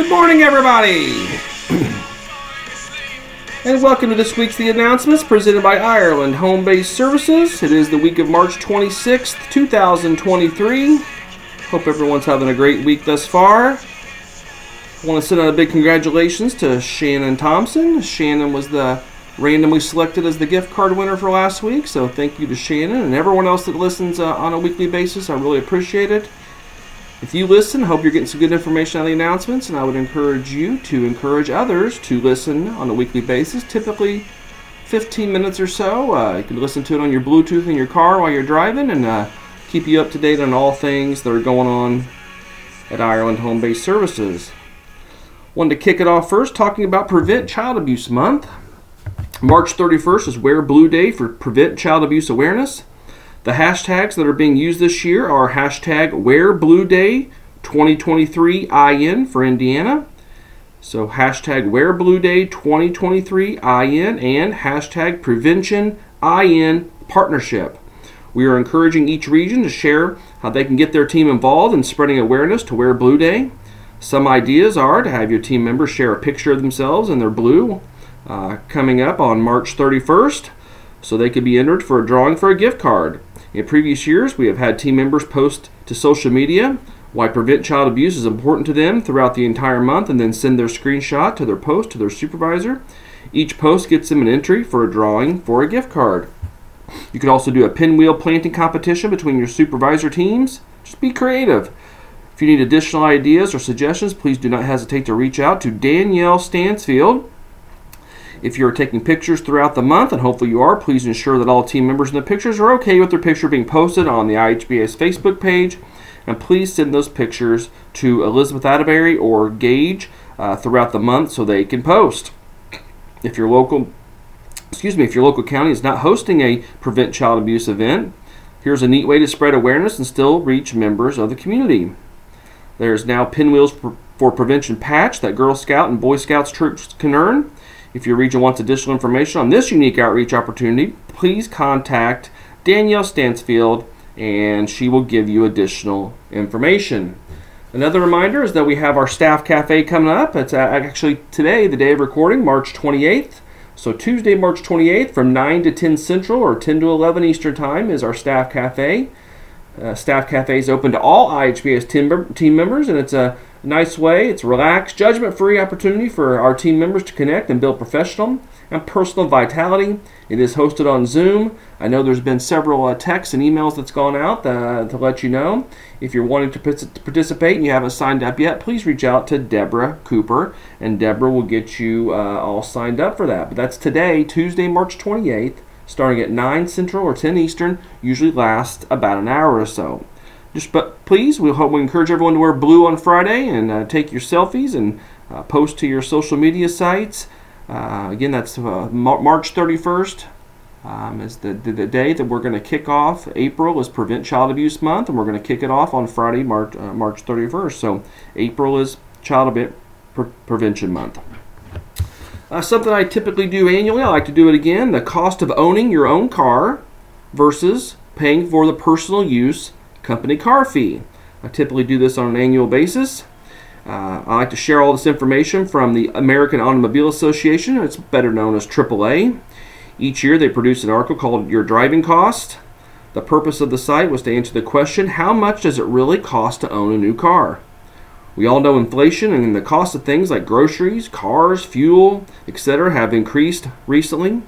Good morning, everybody! and welcome to this week's The Announcements presented by Ireland Home Based Services. It is the week of March 26th, 2023. Hope everyone's having a great week thus far. I want to send out a big congratulations to Shannon Thompson. Shannon was the randomly selected as the gift card winner for last week, so thank you to Shannon and everyone else that listens uh, on a weekly basis. I really appreciate it. If you listen, I hope you're getting some good information on the announcements, and I would encourage you to encourage others to listen on a weekly basis, typically 15 minutes or so. Uh, you can listen to it on your Bluetooth in your car while you're driving and uh, keep you up to date on all things that are going on at Ireland Home Based Services. Wanted to kick it off first talking about Prevent Child Abuse Month. March 31st is Wear Blue Day for Prevent Child Abuse Awareness. The hashtags that are being used this year are hashtag Wear Blue Day 2023 IN for Indiana. So hashtag Wear Blue Day 2023 IN and hashtag Prevention IN Partnership. We are encouraging each region to share how they can get their team involved in spreading awareness to Wear Blue Day. Some ideas are to have your team members share a picture of themselves in their blue uh, coming up on March 31st so they could be entered for a drawing for a gift card. In previous years, we have had team members post to social media why prevent child abuse is important to them throughout the entire month and then send their screenshot to their post to their supervisor. Each post gets them an entry for a drawing for a gift card. You could also do a pinwheel planting competition between your supervisor teams. Just be creative. If you need additional ideas or suggestions, please do not hesitate to reach out to Danielle Stansfield if you're taking pictures throughout the month, and hopefully you are, please ensure that all team members in the pictures are okay with their picture being posted on the IHBS's Facebook page. And please send those pictures to Elizabeth Atterbury or Gage uh, throughout the month so they can post. If your local, excuse me, if your local county is not hosting a prevent child abuse event, here's a neat way to spread awareness and still reach members of the community. There's now pinwheels for prevention patch that Girl Scout and Boy Scouts troops can earn. If your region wants additional information on this unique outreach opportunity, please contact Danielle Stansfield and she will give you additional information. Another reminder is that we have our staff cafe coming up. It's actually today, the day of recording, March 28th. So Tuesday, March 28th from 9 to 10 Central or 10 to 11 Eastern Time is our staff cafe. Uh, staff cafe is open to all IHBS team, team members and it's a nice way. It's relaxed, judgment free opportunity for our team members to connect and build professional and personal vitality. It is hosted on Zoom. I know there's been several uh, texts and emails that's gone out uh, to let you know. If you're wanting to participate and you haven't signed up yet, please reach out to Deborah Cooper, and Deborah will get you uh, all signed up for that. But that's today, Tuesday, March 28th, starting at 9 Central or 10 Eastern, usually lasts about an hour or so. Just but please, we hope we encourage everyone to wear blue on Friday and uh, take your selfies and uh, post to your social media sites. Uh, again, that's uh, March 31st. Um, is the, the, the, day that we're going to kick off. April is Prevent Child Abuse Month, and we're going to kick it off on Friday, March, uh, March 31st. So, April is Child Abuse Pre- Prevention Month. Uh, something I typically do annually, I like to do it again the cost of owning your own car versus paying for the personal use company car fee. I typically do this on an annual basis. Uh, I like to share all this information from the American Automobile Association. It's better known as AAA. Each year they produce an article called Your Driving Cost. The purpose of the site was to answer the question how much does it really cost to own a new car? We all know inflation and the cost of things like groceries, cars, fuel, etc. have increased recently.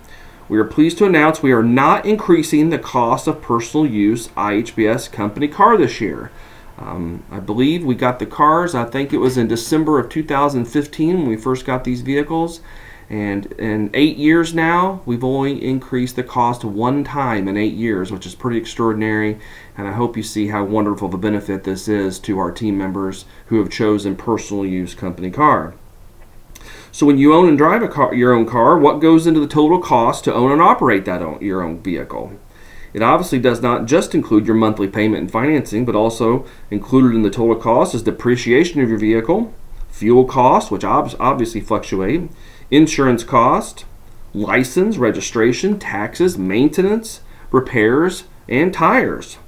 We are pleased to announce we are not increasing the cost of personal use IHBS company car this year. Um, I believe we got the cars, I think it was in December of 2015 when we first got these vehicles. And in eight years now, we've only increased the cost one time in eight years, which is pretty extraordinary. And I hope you see how wonderful of a benefit this is to our team members who have chosen personal use company car. So when you own and drive a car, your own car, what goes into the total cost to own and operate that own, your own vehicle? It obviously does not just include your monthly payment and financing, but also included in the total cost is depreciation of your vehicle, fuel costs, which ob- obviously fluctuate, insurance cost, license, registration, taxes, maintenance, repairs, and tires.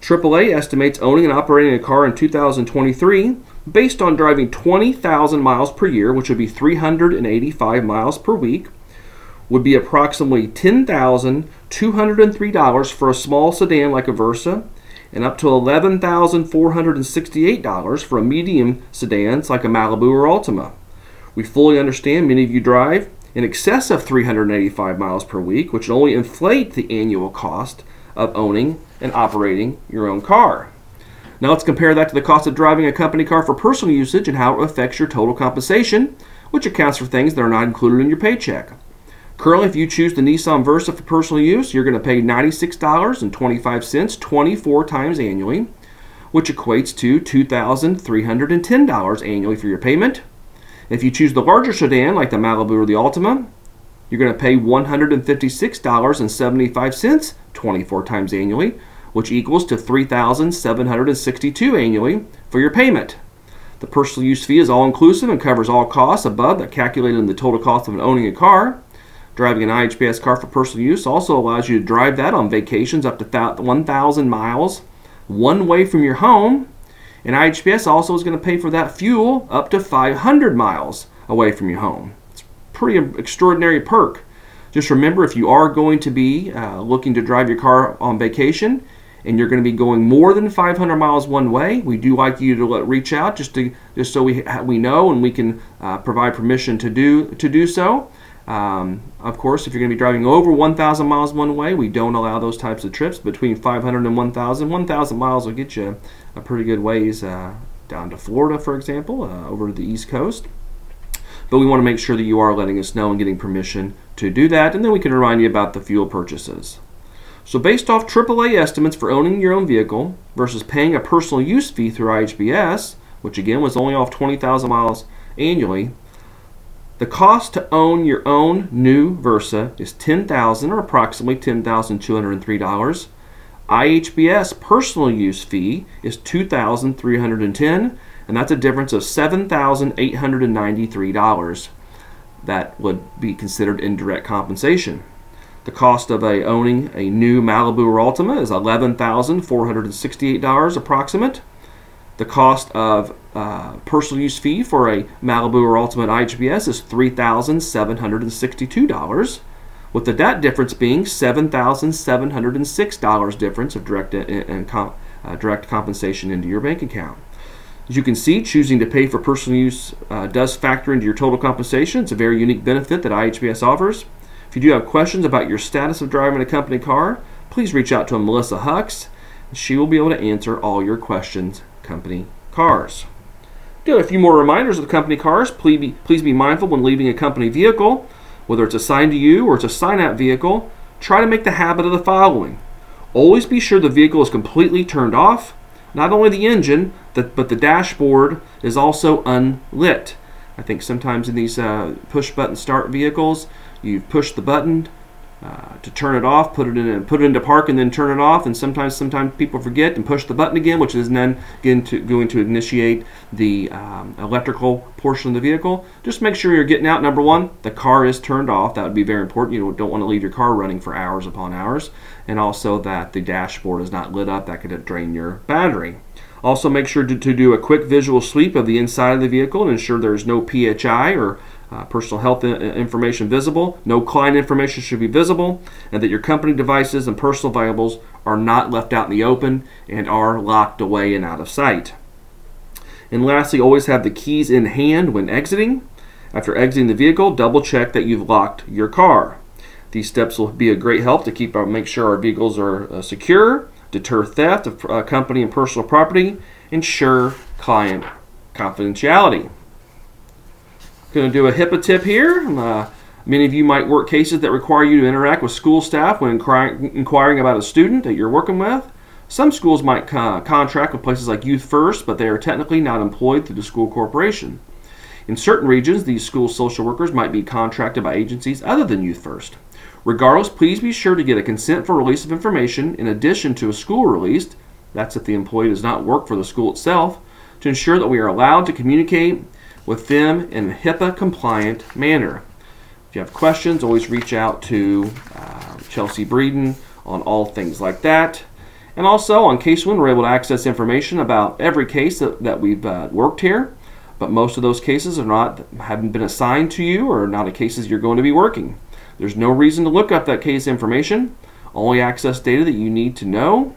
AAA estimates owning and operating a car in 2023 based on driving 20,000 miles per year, which would be 385 miles per week, would be approximately $10,203 for a small sedan like a Versa and up to $11,468 for a medium sedans like a Malibu or Altima. We fully understand many of you drive in excess of 385 miles per week, which will only inflate the annual cost of owning and operating your own car. Now let's compare that to the cost of driving a company car for personal usage and how it affects your total compensation, which accounts for things that are not included in your paycheck. Currently, if you choose the Nissan Versa for personal use, you're going to pay $96.25 24 times annually, which equates to $2,310 annually for your payment. If you choose the larger sedan like the Malibu or the Altima, you're going to pay $156.75 24 times annually, which equals to 3,762 annually for your payment. The personal use fee is all inclusive and covers all costs above that calculated in the total cost of owning a car. Driving an IHBS car for personal use also allows you to drive that on vacations up to 1,000 miles one way from your home. And IHBS also is going to pay for that fuel up to 500 miles away from your home. It's a pretty extraordinary perk. Just remember if you are going to be uh, looking to drive your car on vacation and you're going to be going more than 500 miles one way, we do like you to let, reach out just to just so we we know and we can uh, provide permission to do to do so. Um, of course, if you're going to be driving over 1,000 miles one way, we don't allow those types of trips between 500 and 1,000. 1,000 miles will get you a pretty good ways uh, down to Florida, for example, uh, over to the East Coast. But we want to make sure that you are letting us know and getting permission to do that, and then we can remind you about the fuel purchases. So, based off AAA estimates for owning your own vehicle versus paying a personal use fee through IHBS, which again was only off 20,000 miles annually, the cost to own your own new Versa is 10,000 or approximately $10,203. IHBS personal use fee is 2,310 and that's a difference of $7,893. That would be considered indirect compensation. The cost of a owning a new Malibu or Altima is $11,468 approximate. The cost of uh, personal use fee for a Malibu or Altima IHBS is $3,762, with the debt difference being $7,706 difference of direct, and com- uh, direct compensation into your bank account. As you can see, choosing to pay for personal use uh, does factor into your total compensation. It's a very unique benefit that IHBS offers. If you do have questions about your status of driving a company car, please reach out to Melissa Hux. She will be able to answer all your questions company cars. Do a few more reminders of the company cars. Please be, please be mindful when leaving a company vehicle, whether it's assigned to you or it's a sign out vehicle, try to make the habit of the following. Always be sure the vehicle is completely turned off. Not only the engine, but the dashboard is also unlit. I think sometimes in these uh, push button start vehicles, you push the button, uh, to turn it off, put it in, put it into park, and then turn it off. And sometimes, sometimes people forget and push the button again, which is then going to, going to initiate the um, electrical portion of the vehicle. Just make sure you're getting out. Number one, the car is turned off. That would be very important. You don't want to leave your car running for hours upon hours, and also that the dashboard is not lit up. That could drain your battery. Also, make sure to, to do a quick visual sweep of the inside of the vehicle and ensure there's no PHI or uh, personal health information visible, no client information should be visible, and that your company devices and personal valuables are not left out in the open and are locked away and out of sight. And lastly, always have the keys in hand when exiting. After exiting the vehicle, double check that you've locked your car. These steps will be a great help to keep our make sure our vehicles are uh, secure, deter theft of uh, company and personal property, ensure client confidentiality. Going to do a HIPAA tip here. Uh, many of you might work cases that require you to interact with school staff when inquiring about a student that you're working with. Some schools might co- contract with places like Youth First, but they are technically not employed through the school corporation. In certain regions, these school social workers might be contracted by agencies other than Youth First. Regardless, please be sure to get a consent for release of information in addition to a school release. That's if the employee does not work for the school itself, to ensure that we are allowed to communicate with them in a HIPAA compliant manner. If you have questions, always reach out to uh, Chelsea Breeden on all things like that. And also on Case One, we're able to access information about every case that, that we've uh, worked here, but most of those cases are not haven't been assigned to you or not a cases you're going to be working. There's no reason to look up that case information. Only access data that you need to know,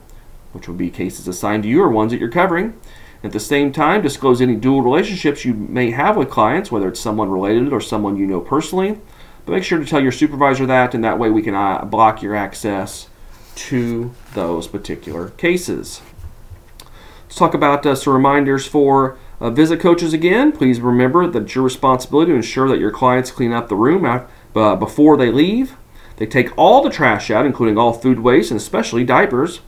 which will be cases assigned to you or ones that you're covering. At the same time, disclose any dual relationships you may have with clients, whether it's someone related or someone you know personally. But make sure to tell your supervisor that, and that way we can uh, block your access to those particular cases. Let's talk about uh, some reminders for uh, visit coaches again. Please remember that it's your responsibility to ensure that your clients clean up the room uh, before they leave. They take all the trash out, including all food waste and especially diapers.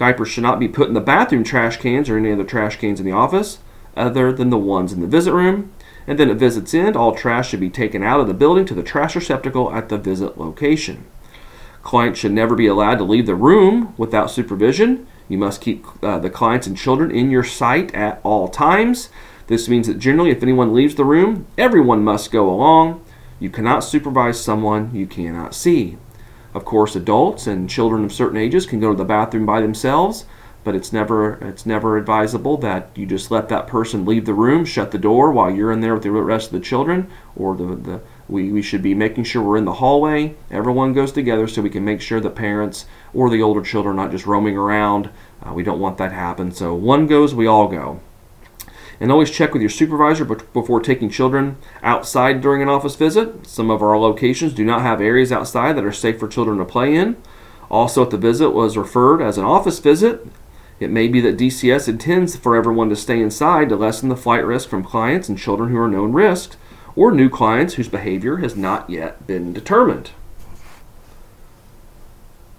Diapers should not be put in the bathroom trash cans or any other trash cans in the office, other than the ones in the visit room. And then at visit's end, all trash should be taken out of the building to the trash receptacle at the visit location. Clients should never be allowed to leave the room without supervision. You must keep uh, the clients and children in your sight at all times. This means that generally, if anyone leaves the room, everyone must go along. You cannot supervise someone you cannot see. Of course, adults and children of certain ages can go to the bathroom by themselves, but it's never it's never advisable that you just let that person leave the room, shut the door while you're in there with the rest of the children, or the, the we, we should be making sure we're in the hallway. Everyone goes together so we can make sure the parents or the older children are not just roaming around. Uh, we don't want that to happen. So one goes, we all go. And always check with your supervisor before taking children outside during an office visit. Some of our locations do not have areas outside that are safe for children to play in. Also, if the visit was referred as an office visit, it may be that DCS intends for everyone to stay inside to lessen the flight risk from clients and children who are known risks, or new clients whose behavior has not yet been determined.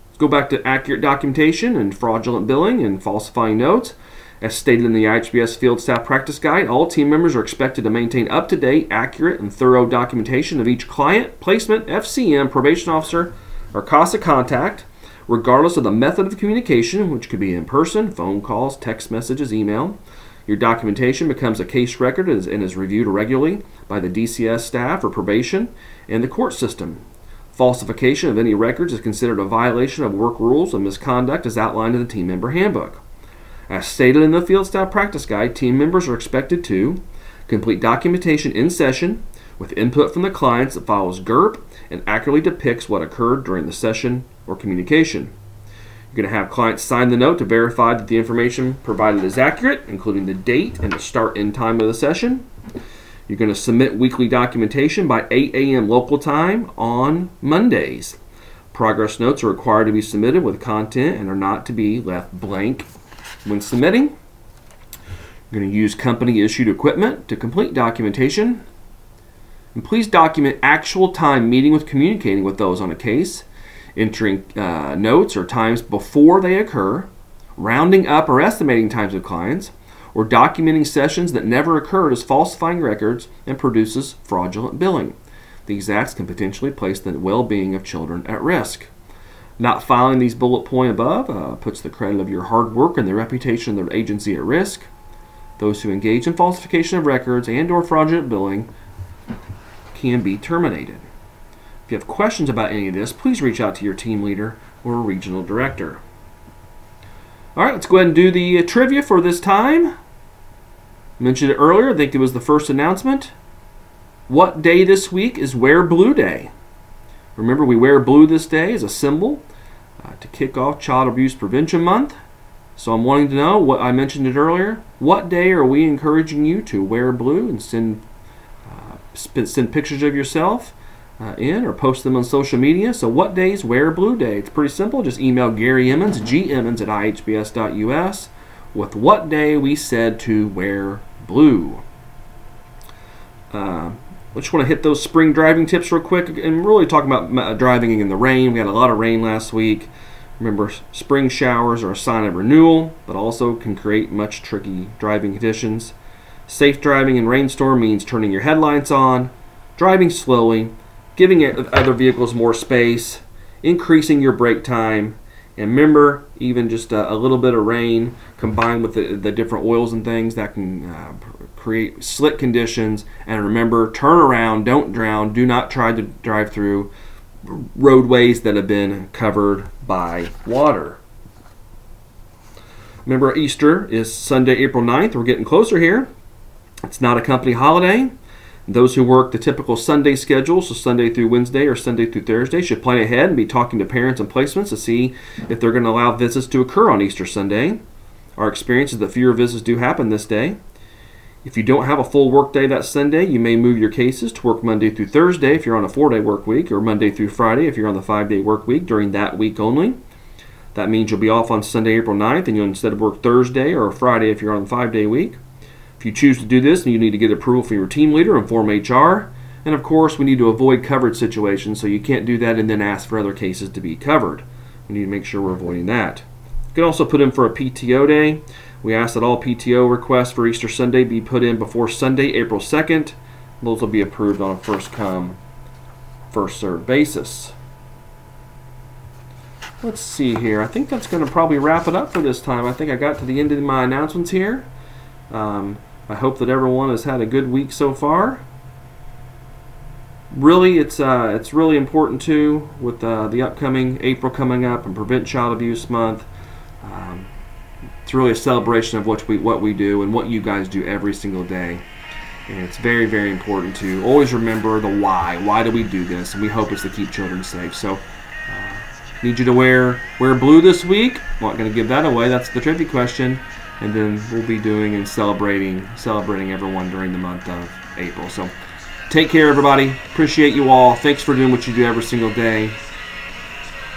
Let's go back to accurate documentation and fraudulent billing and falsifying notes. As stated in the IHBS Field Staff Practice Guide, all team members are expected to maintain up to date, accurate, and thorough documentation of each client, placement, FCM, probation officer, or CASA contact, regardless of the method of communication, which could be in person, phone calls, text messages, email. Your documentation becomes a case record and is reviewed regularly by the DCS staff or probation and the court system. Falsification of any records is considered a violation of work rules and misconduct as outlined in the team member handbook. As stated in the Field Staff Practice Guide, team members are expected to complete documentation in session with input from the clients that follows GIRP and accurately depicts what occurred during the session or communication. You're going to have clients sign the note to verify that the information provided is accurate, including the date and the start and time of the session. You're going to submit weekly documentation by 8 a.m. local time on Mondays. Progress notes are required to be submitted with content and are not to be left blank when submitting, you're going to use company issued equipment to complete documentation. And please document actual time meeting with communicating with those on a case, entering uh, notes or times before they occur, rounding up or estimating times of clients, or documenting sessions that never occurred as falsifying records and produces fraudulent billing. These acts can potentially place the well being of children at risk. Not filing these bullet point above uh, puts the credit of your hard work and the reputation of the agency at risk. Those who engage in falsification of records and or fraudulent billing can be terminated. If you have questions about any of this, please reach out to your team leader or regional director. All right, let's go ahead and do the uh, trivia for this time. I mentioned it earlier, I think it was the first announcement. What day this week is Wear Blue Day? Remember, we wear blue this day as a symbol uh, to kick off Child Abuse Prevention Month. So I'm wanting to know what I mentioned it earlier. What day are we encouraging you to wear blue and send uh, send pictures of yourself uh, in or post them on social media? So what days wear blue day? It's pretty simple. Just email Gary Emmons, gemmons at ihbs.us with what day we said to wear blue. Uh, I just want to hit those spring driving tips real quick and really talk about driving in the rain. We had a lot of rain last week. Remember, spring showers are a sign of renewal, but also can create much tricky driving conditions. Safe driving in rainstorm means turning your headlights on, driving slowly, giving other vehicles more space, increasing your brake time, and remember, even just a, a little bit of rain combined with the, the different oils and things that can uh, create slick conditions. And remember, turn around, don't drown, do not try to drive through roadways that have been covered by water. Remember, Easter is Sunday, April 9th. We're getting closer here. It's not a company holiday. Those who work the typical Sunday schedule, so Sunday through Wednesday or Sunday through Thursday, should plan ahead and be talking to parents and placements to see if they're going to allow visits to occur on Easter Sunday. Our experience is that fewer visits do happen this day. If you don't have a full work day that Sunday, you may move your cases to work Monday through Thursday if you're on a four day work week, or Monday through Friday if you're on the five day work week during that week only. That means you'll be off on Sunday, April 9th, and you'll instead work Thursday or Friday if you're on the five day week. If you choose to do this, you need to get approval from your team leader and Form HR. And of course, we need to avoid coverage situations, so you can't do that and then ask for other cases to be covered. We need to make sure we're avoiding that. You can also put in for a PTO day. We ask that all PTO requests for Easter Sunday be put in before Sunday, April 2nd. Those will be approved on a first come, first served basis. Let's see here. I think that's going to probably wrap it up for this time. I think I got to the end of my announcements here. Um, I hope that everyone has had a good week so far. Really, it's uh, it's really important too with uh, the upcoming April coming up and Prevent Child Abuse Month. Um, it's really a celebration of what we what we do and what you guys do every single day. And it's very very important to always remember the why. Why do we do this? And we hope it's to keep children safe. So. Uh, need you to wear wear blue this week. Not going to give that away. That's the tricky question and then we'll be doing and celebrating celebrating everyone during the month of April. So take care, everybody. Appreciate you all. Thanks for doing what you do every single day.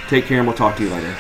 Take care, and we'll talk to you later.